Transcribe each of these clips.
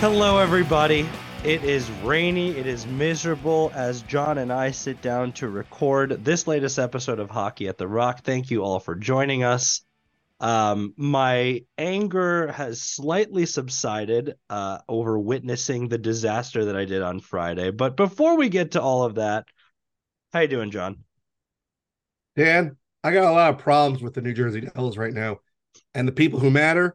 Hello, everybody. It is rainy. It is miserable as John and I sit down to record this latest episode of Hockey at the Rock. Thank you all for joining us. Um, my anger has slightly subsided uh, over witnessing the disaster that I did on Friday. But before we get to all of that, how you doing, John? Dan, I got a lot of problems with the New Jersey Devils right now, and the people who matter,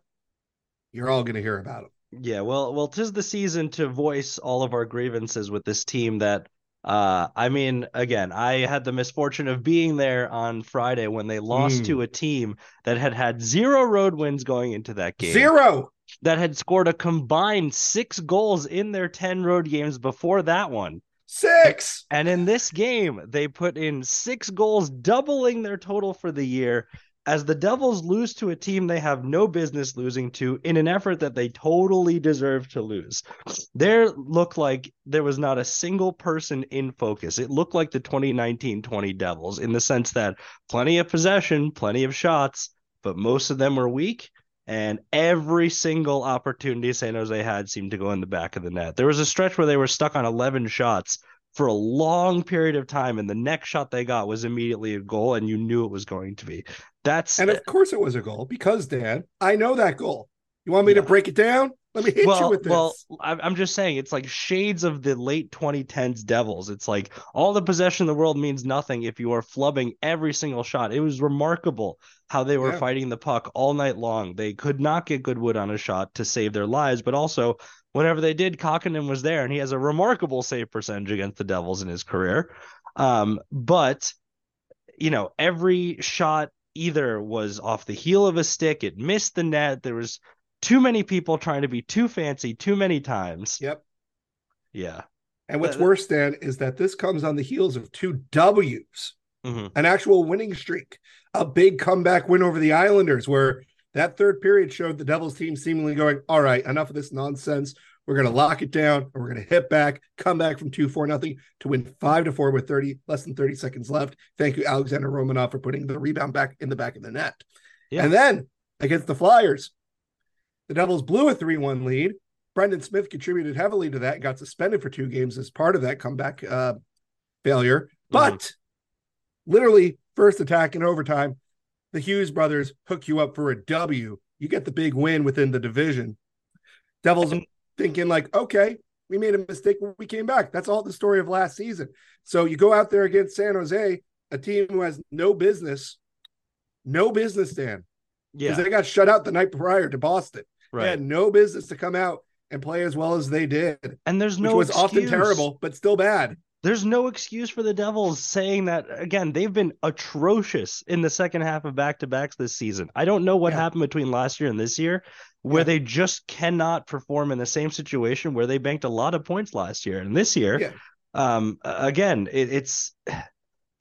you're all going to hear about them. Yeah, well, well, tis the season to voice all of our grievances with this team that uh I mean, again, I had the misfortune of being there on Friday when they lost Mm. to a team that had had zero road wins going into that game. Zero. That had scored a combined 6 goals in their 10 road games before that one. Six. And in this game, they put in 6 goals, doubling their total for the year as the Devils lose to a team they have no business losing to in an effort that they totally deserve to lose. There looked like there was not a single person in focus. It looked like the 2019-20 Devils in the sense that plenty of possession, plenty of shots, but most of them were weak and every single opportunity San Jose had seemed to go in the back of the net. There was a stretch where they were stuck on 11 shots for a long period of time and the next shot they got was immediately a goal and you knew it was going to be. That's And of course it was a goal because, Dan, I know that goal. You want me Yeah. to break it down? Let me hit well, you with this. well, I'm just saying it's like shades of the late 2010s Devils. It's like all the possession in the world means nothing if you are flubbing every single shot. It was remarkable how they were Yeah. fighting the puck all night long. They could not get Goodwood on a shot to save their lives, but also whenever they did, Kahkonen was there, and he has a remarkable save percentage against the Devils in his career. Um, but you know, every shot either was off the heel of a stick, it missed the net. There was too many people trying to be too fancy too many times. Yep. Yeah. And what's uh, worse, Dan, is that this comes on the heels of two W's, hmm an actual winning streak, a big comeback win over the Islanders, where that third period showed the Devils team seemingly going, all right, enough of this nonsense. We're going to lock it down and we're going to hit back, come back from 2 4 nothing to win 5 to 4 with 30, less than 30 seconds left. Thank you, Alexander Romanov, for putting the rebound back in the back of the net. Yeah. And then against the Flyers, the Devils blew a 3 1 lead. Brendan Smith contributed heavily to that, got suspended for two games as part of that comeback uh, failure. But literally, first attack in overtime, the Hughes brothers hook you up for a W. You get the big win within the division. Devils thinking, like, okay, we made a mistake when we came back. That's all the story of last season. So you go out there against San Jose, a team who has no business, no business, Dan, Yeah. because they got shut out the night prior to Boston. Right. They had no business to come out and play as well as they did, And there's no which was often terrible, but still bad. There's no excuse for the Devils saying that again. They've been atrocious in the second half of back to backs this season. I don't know what Yeah. happened between last year and this year, where Yeah. they just cannot perform in the same situation where they banked a lot of points last year and this year. Yeah. Um, again, it, it's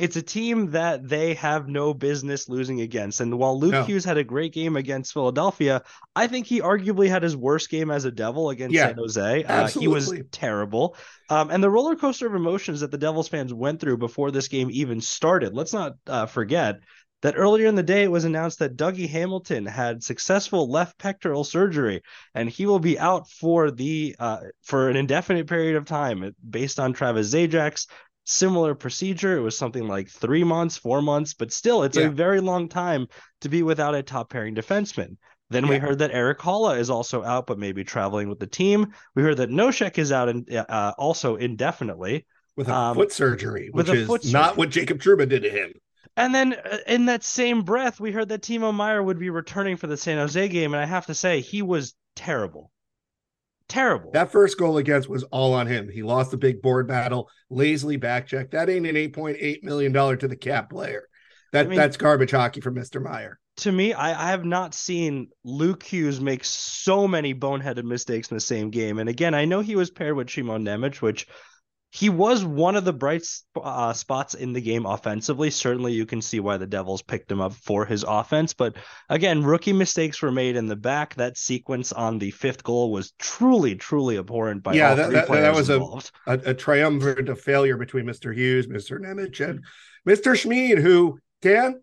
it's a team that they have no business losing against. And while Luke No. Hughes had a great game against Philadelphia, I think he arguably had his worst game as a Devil against Yeah, San Jose. Uh, he was terrible. Um, and the roller coaster of emotions that the Devils fans went through before this game even started. Let's not uh, forget that earlier in the day it was announced that Dougie Hamilton had successful left pectoral surgery, and he will be out for the uh, for an indefinite period of time based on Travis Zajac's similar procedure. It was something like three months, four months, but still, it's Yeah. a very long time to be without a top pairing defenseman. Then we heard that Erik Haula is also out, but maybe traveling with the team. We heard that Nosek is out and uh, also indefinitely. with a Um, foot surgery, with which a is foot not what Jacob Trouba did to him. And then uh, in that same breath, we heard that Timo Meier would be returning for the San Jose game, and I have to say he was terrible, terrible. That first goal against was all on him. He lost the big board battle, lazily back check. That ain't an eight point eight million dollar to the cap player. That I mean- that's garbage hockey for Mister Meier. to me, I, I have not seen Luke Hughes make so many boneheaded mistakes in the same game. And again, I know he was paired with Shimon Nemec, which he was one of the bright uh, spots in the game offensively. Certainly, you can see why the Devils picked him up for his offense. But again, rookie mistakes were made in the back. That sequence on the fifth goal was truly, truly abhorrent by Yeah, all that- three that- that was a- involved. A, a triumvirate of failure between Mister Hughes, Mister Nemec, and Mister Schmid, who Dan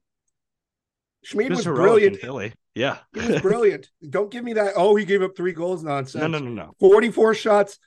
Schmid was, was, brilliant. Philly. Yeah. He was brilliant. Don't give me that. Oh, he gave up three goals nonsense. no, no, no, no. 44 shots.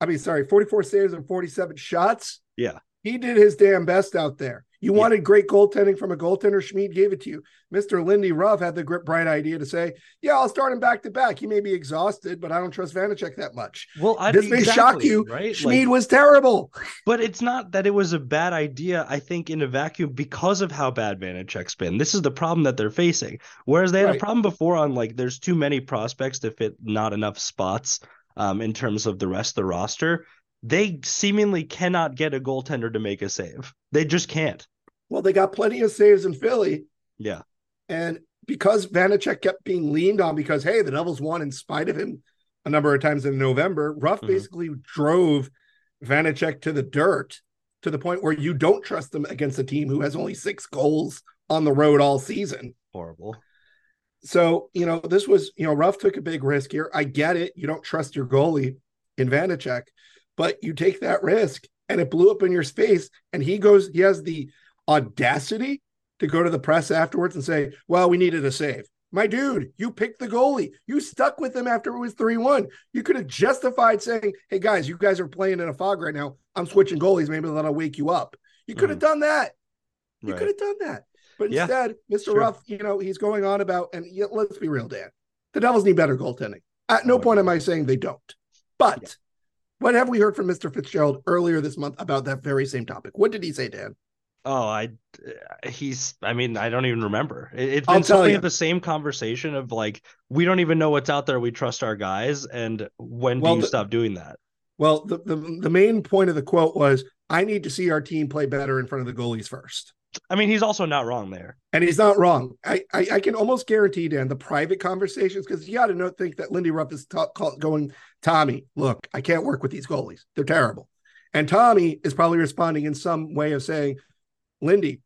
I mean, sorry, 44 saves and 47 shots. Yeah. He did his damn best out there. You Yeah. wanted great goaltending from a goaltender. Schmid gave it to you. Mr. Lindy Ruff had the bright idea to say, Yeah, I'll start him back to back. He may be exhausted, but I don't trust Vanecek that much. Well, I, This may shock you. right? Schmid Like, was terrible. but it's not that it was a bad idea. I think in a vacuum because of how bad Vanecek's been. This is the problem that they're facing. Whereas they had Right. a problem before on like there's too many prospects to fit not enough spots um, in terms of the rest of the roster. They seemingly cannot get a goaltender to make a save. They just can't. Well, they got plenty of saves in Philly. Yeah. And because Vanecek kept being leaned on because, hey, the Devils won in spite of him a number of times in November, Ruff Mhm. basically drove Vanecek to the dirt to the point where you don't trust them against a team who has only six goals on the road all season. Horrible. So, you know, this was, you know, Ruff took a big risk here. I get it. You don't trust your goalie in Vanecek, but you take that risk and it blew up in your face. And he goes, he has the audacity to go to the press afterwards and say, well, we needed a save. My dude, you picked the goalie. You stuck with him after it was 3 1. You could have justified saying, hey, guys, you guys are playing in a fog right now. I'm switching goalies. Maybe that'll wake you up. You could have mm. done that. You Right. could have done that. But Yeah, instead, Mr. sure. Ruff, you know, he's going on about, and yeah, let's be real, Dan. The Devils need better goaltending. At no Oh, point am. I saying they don't. But what have we heard from Mr. Fitzgerald earlier this month about that very same topic? What did he say, Dan? Oh, I uh, he's I mean, I don't even remember. It, it's been tell something of the same conversation of like we don't even know what's out there. We trust our guys, and when Well, do you the- stop doing that? Well, the, the, the main point of the quote was, I need to see our team play better in front of the goalies first. I mean, he's also not wrong there. And he's not wrong. I, I, I can almost guarantee, Dan, the private conversations, because you got to know, think that Lindy Ruff is ta- call, going, Tommy, look, I can't work with these goalies. They're terrible. And Tommy is probably responding in some way of saying, Lindy,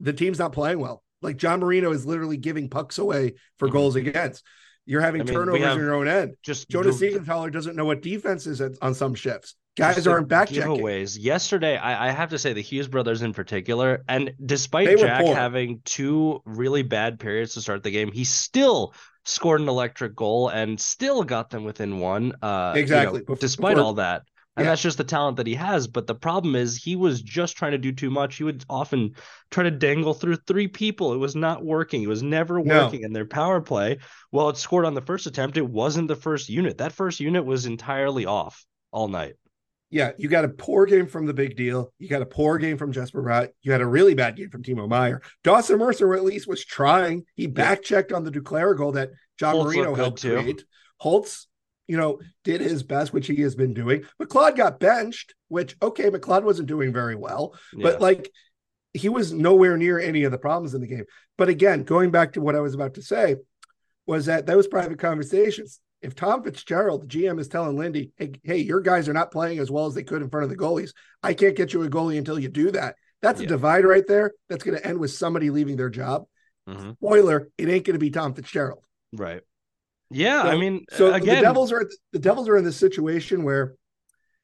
the team's not playing well. Like John Marino is literally giving pucks away for Mhm. goals against. You're having I mean, turnovers in your own end. Just Jonas Siegenthaler doesn't know what defense is at, on some shifts. Guys aren't back giveaways. Yesterday, I, I have to say the Hughes brothers in particular, and despite Jack poor. having two really bad periods to start the game, he still scored an electric goal and still got them within one. Uh, you know, Exactly. Despite before- all that. And Yeah. that's just the talent that he has. But the problem is he was just trying to do too much. He would often try to dangle through three people. It was not working. It was never No. working. And their power play, well, it scored on the first attempt. It wasn't the first unit. That first unit was entirely off all night. Yeah, you got a poor game from the big deal. You got a poor game from Jesper Bratt. You had a really bad game from Timo Meier. Dawson Mercer at least was trying. He back checked on the Duclair goal that John Holtz Marino helped too. create. Holtz, you know, did his best, which he has been doing. McLeod got benched, which okay, McLeod wasn't doing very well, Yeah. but like he was nowhere near any of the problems in the game. But again, going back to what I was about to say, was that those private conversations. If Tom Fitzgerald, the GM, is telling Lindy, hey, hey, your guys are not playing as well as they could in front of the goalies. I can't get you a goalie until you do that. That's a Yeah. divide right there. That's going to end with somebody leaving their job. Mhm. Spoiler, it ain't going to be Tom Fitzgerald. Right. Yeah, So- I mean, So again, the Devils are the Devils are in this situation where,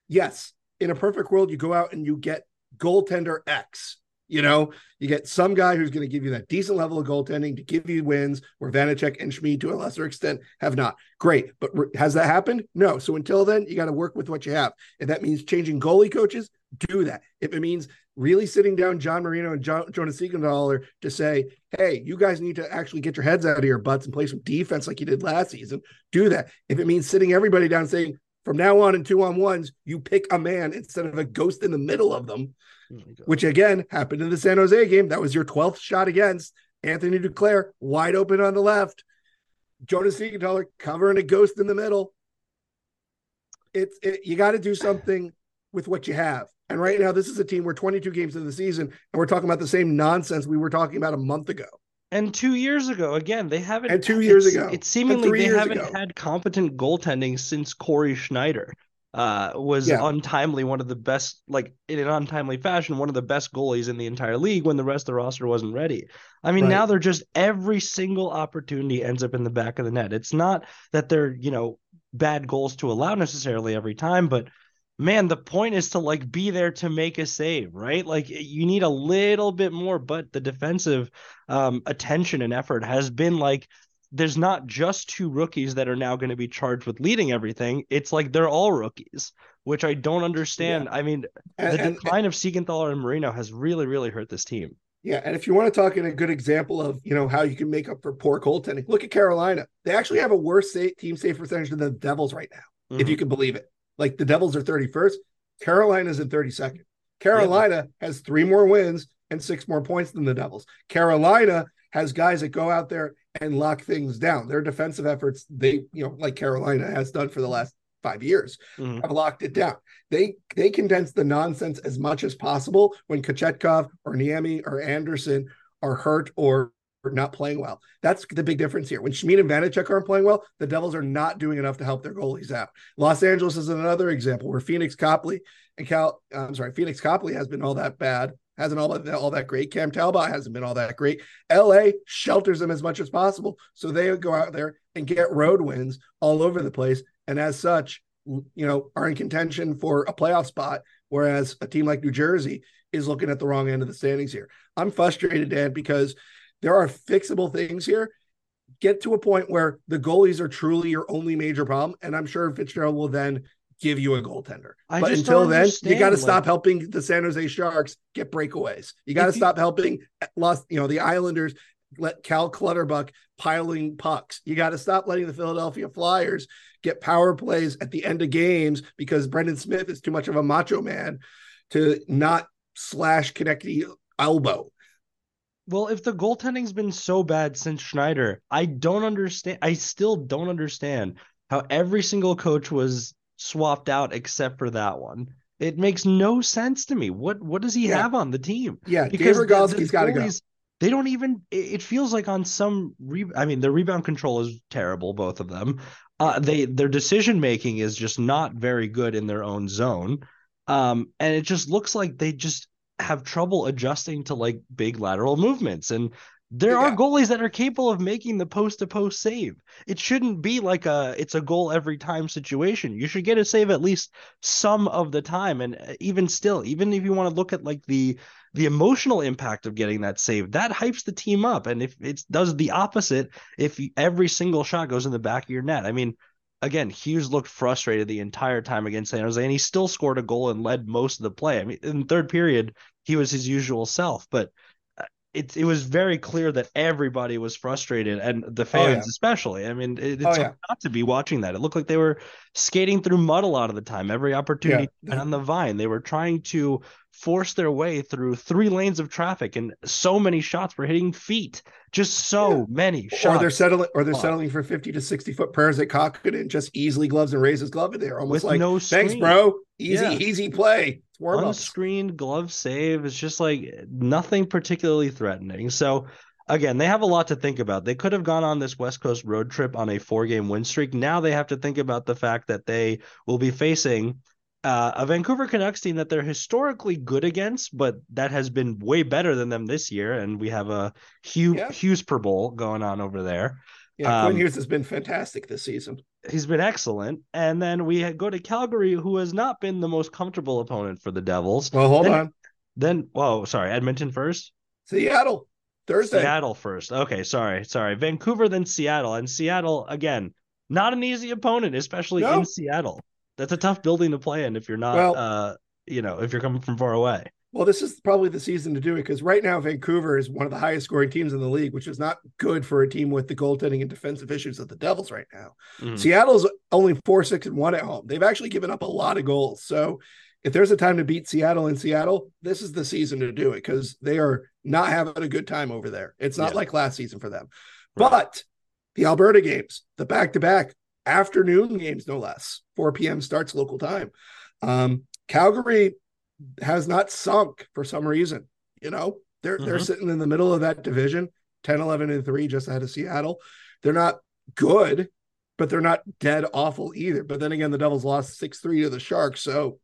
yes, in a perfect world, you go out and you get goaltender X. You know, you get some guy who's going to give you that decent level of goaltending to give you wins, where Vanecek and Schmid, to a lesser extent, have not. Great, but has that happened? No. So until then, you got to work with what you have. If that means changing goalie coaches, do that. If it means really sitting down John Marino and jo- Jonas Siegenthaler to say, hey, you guys need to actually get your heads out of your butts and play some defense like you did last season, do that. If it means sitting everybody down saying, from now on in two on ones, you pick a man instead of a ghost in the middle of them, Oh which again happened in the San Jose game. That was your 12th shot against Anthony Duclair, wide open on the left. Jonas Siegenthaler covering a ghost in the middle. It's it, you got to do something with what you have. And right now, this is a team we're 22 games into the season, and we're talking about the same nonsense we were talking about a month ago. And two years ago, again, they haven't. And two years ago. it's seemingly they haven't ago. had competent goaltending since Cory Schneider uh, was Yeah. untimely, one of the best, like in an untimely fashion, one of the best goalies in the entire league when the rest of the roster wasn't ready. I mean, Right. now they're just every single opportunity ends up in the back of the net. It's not that they're you know bad goals to allow necessarily every time, but man, the point is to like be there to make a save, right? Like you need a little bit more, but the defensive um attention and effort has been like there's not just two rookies that are now going to be charged with leading everything. It's like they're all rookies, which I don't understand. Yeah. I mean, and, the decline and, of Siegenthaler and Marino has really, really hurt this team. Yeah, and if you want to talk in a good example of you know how you can make up for poor goaltending, look at Carolina. They actually have a worse save, team save percentage than the Devils right now, mm-hmm. if you can believe it. Like the Devils are 31st, Carolina's in 32nd. Carolina yeah. has three more wins and six more points than the Devils. Carolina has guys that go out there and lock things down. Their defensive efforts, they, you know, like Carolina has done for the last five years, mm-hmm. have locked it down. They they condense the nonsense as much as possible when Kochetkov or Niemi or Andersen are hurt or not playing well. That's the big difference here. When Schmid and Vanecek aren't playing well, the Devils are not doing enough to help their goalies out. Los Angeles is another example where Pheonix Copley and Cal, uh, I'm sorry, Pheonix Copley has been all that bad hasn't all that all that great. Cam Talbot hasn't been all that great. LA shelters them as much as possible, so they go out there and get road wins all over the place, and as such, you know, are in contention for a playoff spot. Whereas a team like New Jersey is looking at the wrong end of the standings here. I'm frustrated, Dan, because there are fixable things here. Get to a point where the goalies are truly your only major problem, and I'm sure Fitzgerald will then give you a goaltender. I but until then, you got to like, stop helping the San Jose Sharks get breakaways. You got to stop you, helping lost, you know, the Islanders let Cal Clutterbuck piling pucks. You got to stop letting the Philadelphia Flyers get power plays at the end of games because Brendan Smith is too much of a macho man to not slash Konecny elbow. Well, if the goaltending's been so bad since Schneider, I don't understand. I still don't understand how every single coach was swapped out except for that one. It makes no sense to me. What what does he yeah. have on the team? Yeah, because Dave got to go. They don't even. It feels like on some. Re, I mean, the rebound control is terrible. Both of them. Uh, they their decision making is just not very good in their own zone. Um, and it just looks like they just have trouble adjusting to like big lateral movements and there yeah. are goalies that are capable of making the post to post save. It shouldn't be like a it's a goal every time situation. You should get a save at least some of the time and uh, even still, even if you want to look at like the the emotional impact of getting that save, that hypes the team up and if it does the opposite if every single shot goes in the back of your net. I mean, again, Hughes looked frustrated the entire time against San Jose and he still scored a goal and led most of the play. I mean, in third period, he was his usual self, but uh, it it was very clear that everybody was frustrated and the oh, fans oh, yeah. especially. I mean, it, it's oh, yeah. not to be watching that. It looked like they were skating through mud a lot of the time. Every opportunity yeah. on the vine, they were trying to force their way through three lanes of traffic, and so many shots were hitting feet. Just so yeah. many shots. Or they're settling, or they're settling for fifty to sixty foot prayers at Kahkonen just easily gloves and raises glove in there, almost With like no thanks, bro. Easy, easy play warm unscreened glove save is just like nothing particularly threatening. So again, they have a lot to think about. They could have gone on this West Coast road trip on a four game win streak. Now they have to think about the fact that they will be facing uh, a Vancouver Canucks team that they're historically good against, but that has been way better than them this year. And we have a Hugh yeah. Hughes per bowl going on over there. Yeah, Quinn um, Hughes has been fantastic this season. He's been excellent. And then we go to Calgary, who has not been the most comfortable opponent for the Devils. Well, hold then, on. Then, whoa, sorry, Edmonton first. Seattle Thursday. Seattle first. Okay, sorry, sorry. Vancouver, then Seattle, and Seattle again. Not an easy opponent, especially no. in Seattle. That's a tough building to play in if you're not, well, uh, you know, if you're coming from far away. Well, this is probably the season to do it because right now Vancouver is one of the highest scoring teams in the league, which is not good for a team with the goaltending and defensive issues of the Devils right now. Mm. Seattle's only four, six, and one at home. They've actually given up a lot of goals. So if there's a time to beat Seattle in Seattle, this is the season to do it because they are not having a good time over there. It's not yeah. like last season for them. Right. But the Alberta games, the back to back afternoon games, no less, 4 p.m. starts local time. Um, Calgary has not sunk for some reason. You know, they're mm-hmm. they're sitting in the middle of that division, 10, 11, and 3, just ahead of Seattle. They're not good, but they're not dead awful either. But then again, the Devils lost 6-3 to the Sharks. So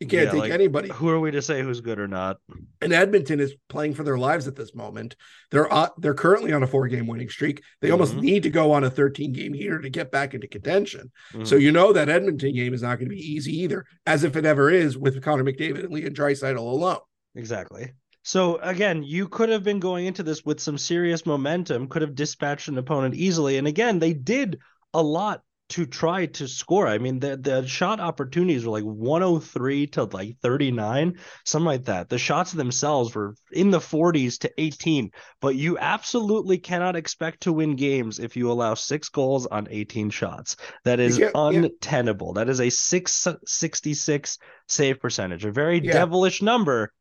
you can't yeah, take like, anybody. Who are we to say who's good or not? And Edmonton is playing for their lives at this moment. They're uh, they're currently on a four game winning streak. They mm-hmm. almost need to go on a 13 game heater to get back into contention. Mm-hmm. So you know that Edmonton game is not going to be easy either, as if it ever is with Connor McDavid and Leon Draisaitl alone. Exactly. So again, you could have been going into this with some serious momentum, could have dispatched an opponent easily. And again, they did a lot to try to score. I mean, the the shot opportunities were like 103 to like 39, something like that. The shots themselves were in the 40s to 18, but you absolutely cannot expect to win games if you allow six goals on 18 shots. That is Yeah, yeah. untenable. That is a 666 save percentage, a very Yeah. devilish number.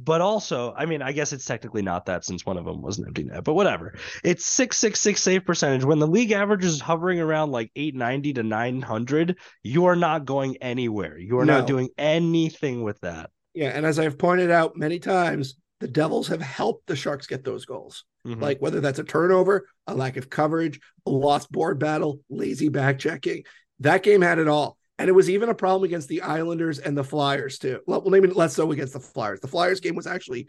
But also, I mean, I guess it's technically not that since one of them was an empty net, but whatever. It's 666 save percentage. When the league average is hovering around like 890 to 900, you are not going anywhere. You are No. not doing anything with that. Yeah, and as I've pointed out many times, the Devils have helped the Sharks get those goals. Mhm. Like whether that's a turnover, a lack of coverage, a lost board battle, lazy back checking. That game had it all. And it was even a problem against the Islanders and the Flyers too. Well, maybe less so against the Flyers. The Flyers game was actually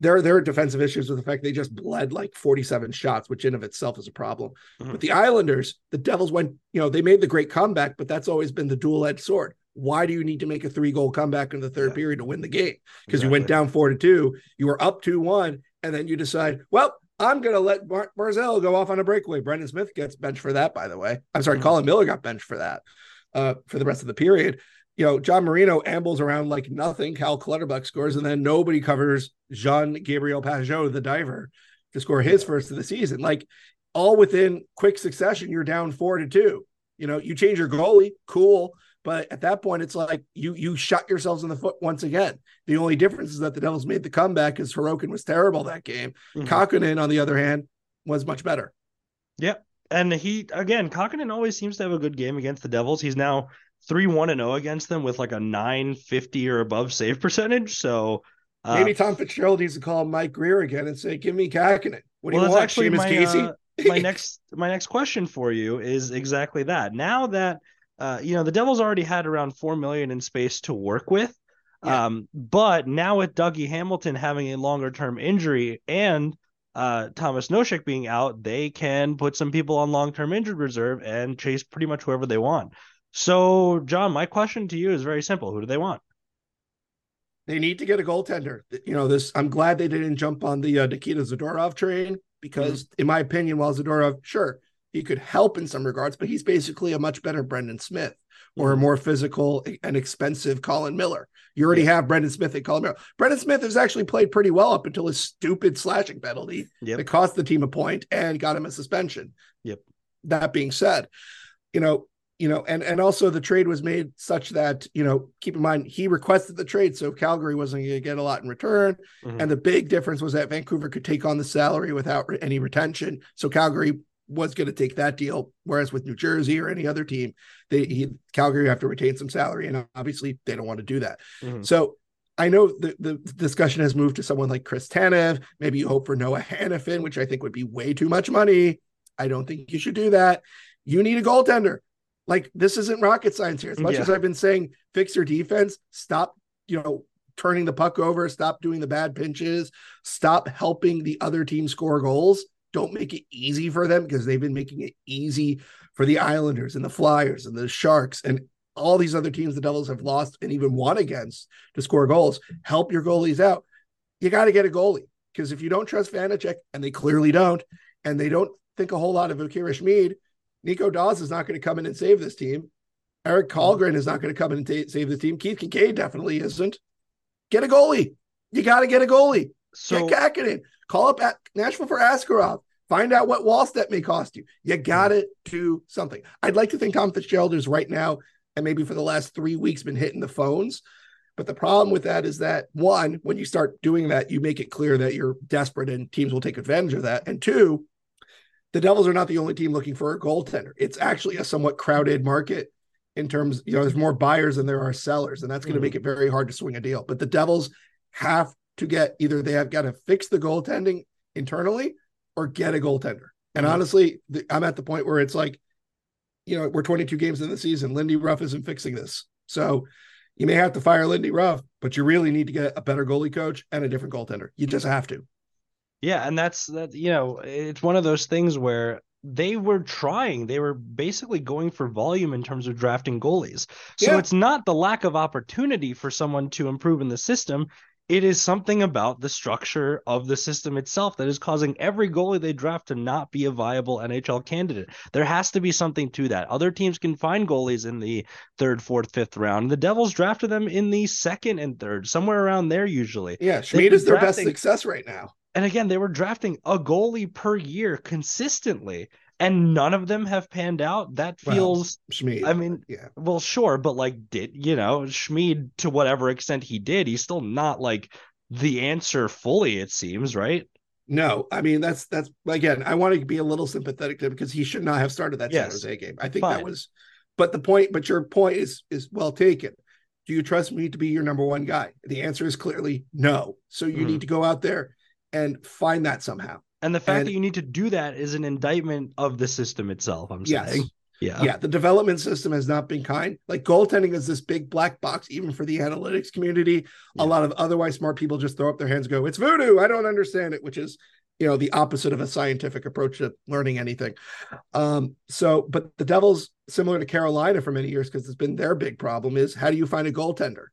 there. There are defensive issues with the fact they just bled like 47 shots, which in of itself is a problem. Mhm. But the Islanders, the Devils went, you know, they made the great comeback, but that's always been the dual-edged sword. Why do you need to make a three-goal comeback in the third Yeah. period to win the game? Because you went down four to two, you were up two one, and then you decide, well, I'm going to let Bar- Barzal go off on a breakaway. Brendan Smith gets benched for that, by the way. I'm sorry, Mhm. Colin Miller got benched for that uh, for the rest of the period. You know, John Marino ambles around like nothing. Cal Clutterbuck scores, and then nobody covers Jean Gabriel Pageau, the diver, to score his first of the season. Like all within quick succession, you're down four to two. You know, you change your goalie, cool. But at that point, it's like you you shot yourselves in the foot once again. The only difference is that the Devils made the comeback because Sorokin was terrible that game. Mhm. Kahkonen, on the other hand, was much better. And he again, Kahkonen always seems to have a good game against the Devils. He's now three one and zero against them with like a nine fifty or above save percentage. So uh, Maybe Tom Fitzgerald needs to call Mike Grier again and say, "Give me Kahkonen." What do well, you want, actually Seamus my Casey? uh, my next my next question for you is exactly that. Now that uh, you know the Devils already had around four million in space to work with, Yeah. um, but now with Dougie Hamilton having a longer term injury and uh, Thomas Nosek being out, they can put some people on long term injured reserve and chase pretty much whoever they want. So, John, my question to you is very simple: Who do they want? They need to get a goaltender. You know, this. I'm glad they didn't jump on the uh, Nikita Zadorov train because, Mm-hmm. in my opinion, while Zadorov, sure, he could help in some regards, but he's basically a much better Brendan Smith or a Mhm. more physical and expensive Colin Miller. You already have Brendan Smith and Colin Miller. Brendan Smith has actually played pretty well up until his stupid slashing penalty Yep. that cost the team a point and got him a suspension. Yep. That being said, you know, you know, and and also the trade was made such that you know, keep in mind he requested the trade, so Calgary wasn't going to get a lot in return. Mhm. And the big difference was that Vancouver could take on the salary without re- any retention, so Calgary was going to take that deal. Whereas with New Jersey or any other team, they he, Calgary have to retain some salary, and obviously they don't want to do that. Mhm. So I know the, the discussion has moved to someone like Chris Tanev. Maybe you hope for Noah Hanifin, which I think would be way too much money. I don't think you should do that. You need a goaltender. Like this isn't rocket science here. As much Yeah. as I've been saying, fix your defense, stop, you know, turning the puck over, stop doing the bad pinches, stop helping the other team score goals. Don't make it easy for them because they've been making it easy for the Islanders and the Flyers and the Sharks and all these other teams the Devils have lost and even won against to score goals. Help your goalies out. You got to get a goalie because if you don't trust Vanecek, and they clearly don't, and they don't think a whole lot of Akira Schmid, Nico Daws is not going to come in and save this team. Eric Kallgren is not going to come in and ta- save the team. Keith Kinkaid definitely isn't. Get a goalie. You got to get a goalie. so get Kahkonen. Call up at Nashville for Askarov. Find out what Wallstedt may cost you. You got it to do something. I'd like to think Tom Fitzgerald is right now, and maybe for the last three weeks, been hitting the phones. But the problem with that is that one, when you start doing that, you make it clear that you're desperate and teams will take advantage of that. And two, the Devils are not the only team looking for a goaltender. It's actually a somewhat crowded market in terms, you know, there's more buyers than there are sellers, and that's going to Mhm. make it very hard to swing a deal. But the Devils have to get either they have got to fix the goaltending internally or get a goaltender. And Mhm. honestly, the, I'm at the point where it's like, you know, we're 22 games in the season. Lindy Ruff isn't fixing this. So you may have to fire Lindy Ruff, but you really need to get a better goalie coach and a different goaltender. You just have to. Yeah, and that's that. You know, it's one of those things where they were trying. They were basically going for volume in terms of drafting goalies. So Yeah. it's not the lack of opportunity for someone to improve in the system. It is something about the structure of the system itself that is causing every goalie they draft to not be a viable NHL candidate. There has to be something to that. Other teams can find goalies in the third, fourth, fifth round. The Devils drafted them in the second and third, somewhere around there usually. Yeah, Schmid is their drafting, best success right now. And again, they were drafting a goalie per year consistently and none of them have panned out. That feels. Well, Schmid. I mean, yeah. Well, sure, but like, did you know Schmid to whatever extent he did, he's still not like the answer fully. It seems right. No, I mean that's that's again. I want to be a little sympathetic to him because he should not have started that yes. San Jose game. I think Fine. that was, but the point. But your point is is well taken. Do you trust me to be your number one guy? The answer is clearly no. So you mm-hmm. need to go out there and find that somehow. And the fact and, that you need to do that is an indictment of the system itself. I'm yes. saying. Yeah. Yeah. The development system has not been kind. Like goaltending is this big black box, even for the analytics community. Yeah. A lot of otherwise smart people just throw up their hands and go, it's voodoo. I don't understand it, which is, you know, the opposite of a scientific approach to learning anything. Um, so, but the Devils, similar to Carolina for many years, because it's been their big problem, is how do you find a goaltender?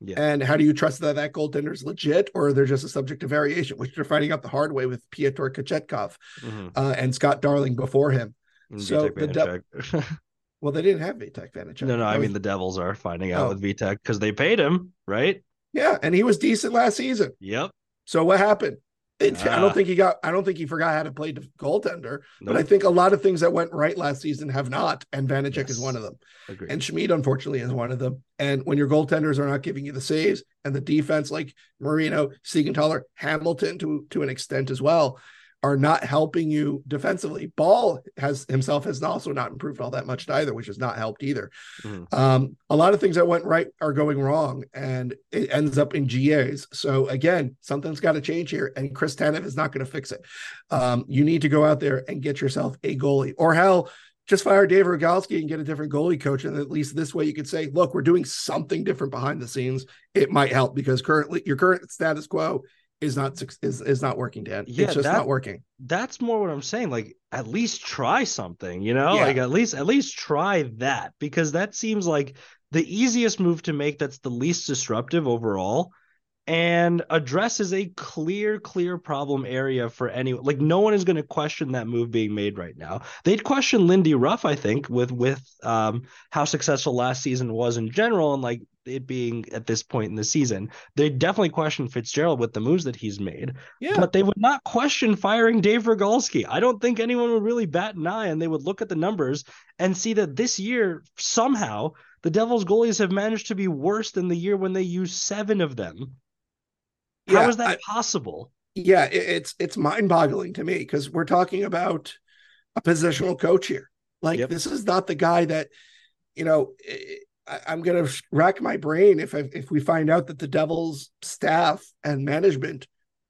Yeah. And how do you trust that that goaltender is legit or they're just a subject of variation, which they're finding out the hard way with Pyotr Kochetkov mm-hmm. uh, and Scott Darling before him. And so the de- well, they didn't have Vitek Vanecek. No, no, I mean the Devils are finding out oh. with Vitek because they paid him, right? Yeah, and he was decent last season. Yep. So what happened? It, I don't ah. think he got. I don't think he forgot how to play goaltender. Nope. But I think a lot of things that went right last season have not, and Vanecek yes. is one of them. Agreed. And Schmid, unfortunately, is one of them. And when your goaltenders are not giving you the saves, and the defense, like Marino, Siegenthaler, Hamilton, to to an extent as well, are not helping you defensively. Bahl has himself has also not improved all that much either, which has not helped either. Mm. Um, a lot of things that went right are going wrong, and it ends up in GAs. So again, something's got to change here, and Chris Tanev is not going to fix it. Um, you need to go out there and get yourself a goalie, or hell, just fire Dave Rogalski and get a different goalie coach. And at least this way you could say, look, we're doing something different behind the scenes. It might help because currently your current status quo is not is is not working, Dan. Yeah, it's just that, not working. That's more what I'm saying. Like, at least try something, you know? Yeah. Like at least at least try that because that seems like the easiest move to make that's the least disruptive overall and addresses a clear clear problem area for anyone like no one is going to question that move being made right now they'd question lindy ruff i think with with um how successful last season was in general and like it being at this point in the season. They definitely question Fitzgerald with the moves that he's made. Yeah. But they would not question firing Dave Rogalski. I don't think anyone would really bat an eye and they would look at the numbers and see that this year, somehow, the Devils goalies have managed to be worse than the year when they used seven of them. How yeah, is that I, possible? Yeah, it's it's mind-boggling to me because we're talking about a positional coach here. Like yep. this is not the guy that, you know, I, am going to rack my brain if I, if we find out that the Devils staff and management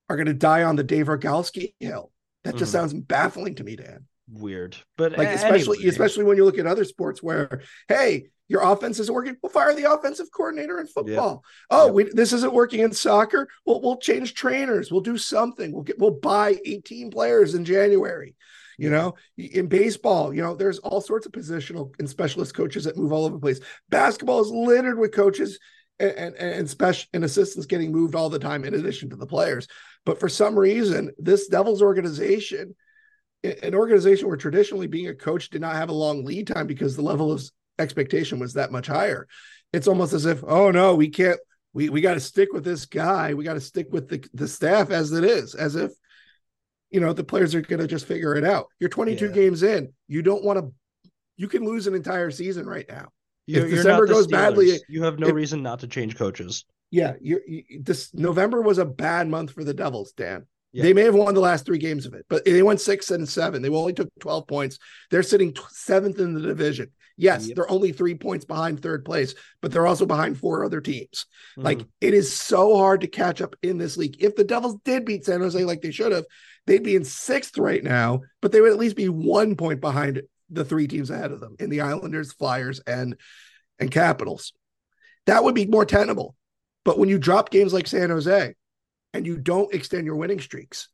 are going to die on the Dave Rogalski hill. That just mm. sounds baffling to me, Dan. Weird, but like especially anyway. especially when you look at other sports where hey, your offense isn't working. We'll fire the offensive coordinator in football. Oh, we, this isn't working in soccer. We'll we'll change trainers. We'll do something. We'll get we'll buy 18 players in January. You know, in baseball, you know, there's all sorts of positional and specialist coaches that move all over the place. Basketball is littered with coaches and, and, and special and assistants getting moved all the time in addition to the players. But for some reason, this Devils organization, an organization where traditionally being a coach did not have a long lead time because the level of expectation was that much higher. It's almost as if, oh no, we can't, we, we got to stick with this guy. We got to stick with the, the staff as it is, as if you know the players are going to just figure it out. You're 22 yeah. games in. You don't want to. You can lose an entire season right now. You're, if December goes Steelers. badly, you have no if, reason not to change coaches. Yeah, you're this November was a bad month for the Devils, Dan. Yeah. They may have won the last three games of it, but they went six and seven. They only took 12 points. They're sitting seventh in the division. Yes, yep. they're only three points behind third place, but they're also behind four other teams. Mm-hmm. Like it is so hard to catch up in this league. If the Devils did beat San Jose like they should have, they'd be in sixth right now, but they would at least be one point behind the three teams ahead of them in the Islanders, Flyers, and and Capitals. That would be more tenable. But when you drop games like San Jose and you don't extend your winning streaks,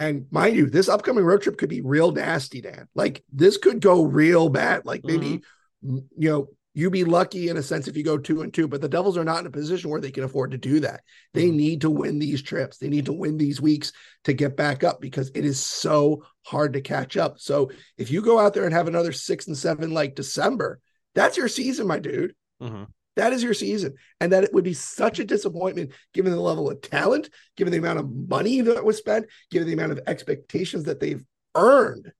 and mind you, this upcoming road trip could be real nasty, Dan. Like this could go real bad. Like maybe, mm-hmm. You know, you'd be lucky in a sense if you go two and two, but the Devils are not in a position where they can afford to do that. They mm-hmm. need to win these trips. They need to win these weeks to get back up because it is so hard to catch up. So if you go out there and have another six and seven like December, that's your season, my dude. Mm-hmm. That is your season. And that it would be such a disappointment given the level of talent, given the amount of money that was spent, given the amount of expectations that they've earned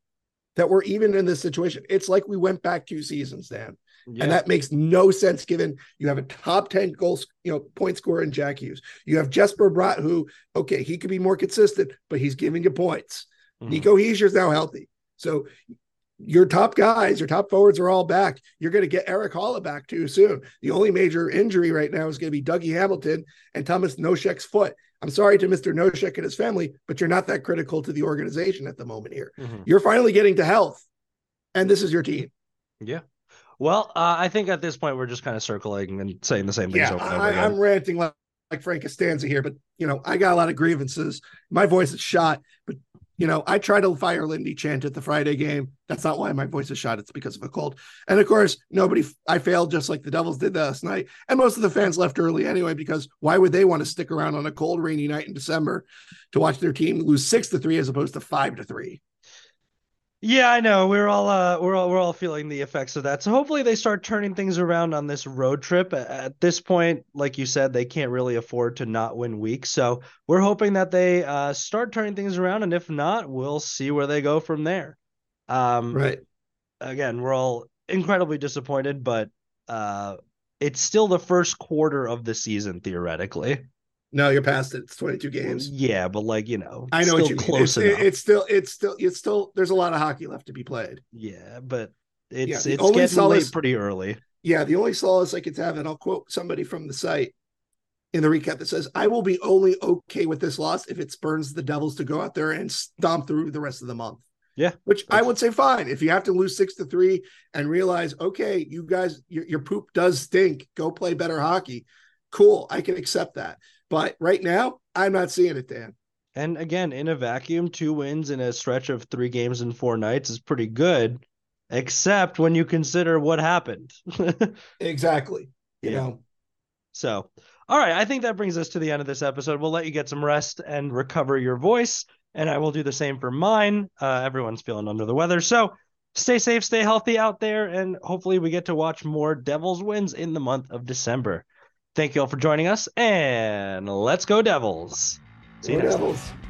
that we're even in this situation. It's like we went back two seasons, Dan. Yeah. And that makes no sense given you have a top 10 goals, you know, point scorer in Jack Hughes. You have Jesper Bratt, who, okay, he could be more consistent, but he's giving you points. Mm-hmm. Nico Hischier's now healthy. So your top guys, your top forwards are all back. You're going to get Erik Haula back too soon. The only major injury right now is going to be Dougie Hamilton and Thomas Nosek's foot. I'm sorry to Mr. Nosek and his family, but you're not that critical to the organization at the moment here. Mm-hmm. You're finally getting to health, and this is your team. Yeah. Well, uh, I think at this point we're just kind of circling and saying the same things yeah, over and over I, am ranting like, like Frank Costanza here, but you know I got a lot of grievances. My voice is shot, but you know, I try to fire Lindy chant at the Friday game. That's not why my voice is shot. It's because of a cold. And of course, nobody, I failed just like the Devils did last night. And most of the fans left early anyway, because why would they want to stick around on a cold, rainy night in December to watch their team lose six to three as opposed to five to three? Yeah, I know. We're all uh we're all we're all feeling the effects of that. So hopefully they start turning things around on this road trip. At this point, like you said, they can't really afford to not win weeks. So we're hoping that they uh start turning things around and if not, we'll see where they go from there. Um Right. Again, we're all incredibly disappointed, but uh it's still the first quarter of the season theoretically. No, you're past it. It's 22 games. Yeah, but like you know, I know what you mean. It's, it, it's, still, it's still, it's still. There's a lot of hockey left to be played. Yeah, but it's yeah, it's getting solace, late pretty early. Yeah, the only solace I could have, and I'll quote somebody from the site in the recap that says, "I will be only okay with this loss if it spurns the Devils to go out there and stomp through the rest of the month." Yeah, which I would say fine. If you have to lose six to three and realize, okay, you guys, your, your poop does stink. Go play better hockey. Cool, I can accept that. But right now, I'm not seeing it, Dan. And again, in a vacuum, two wins in a stretch of three games in four nights is pretty good, except when you consider what happened. exactly. You yeah. know. So, all right, I think that brings us to the end of this episode. We'll let you get some rest and recover your voice, and I will do the same for mine. Uh, everyone's feeling under the weather, so stay safe, stay healthy out there, and hopefully we get to watch more Devils wins in the month of December. Thank you all for joining us, and let's go Devils. See you next Devils. time.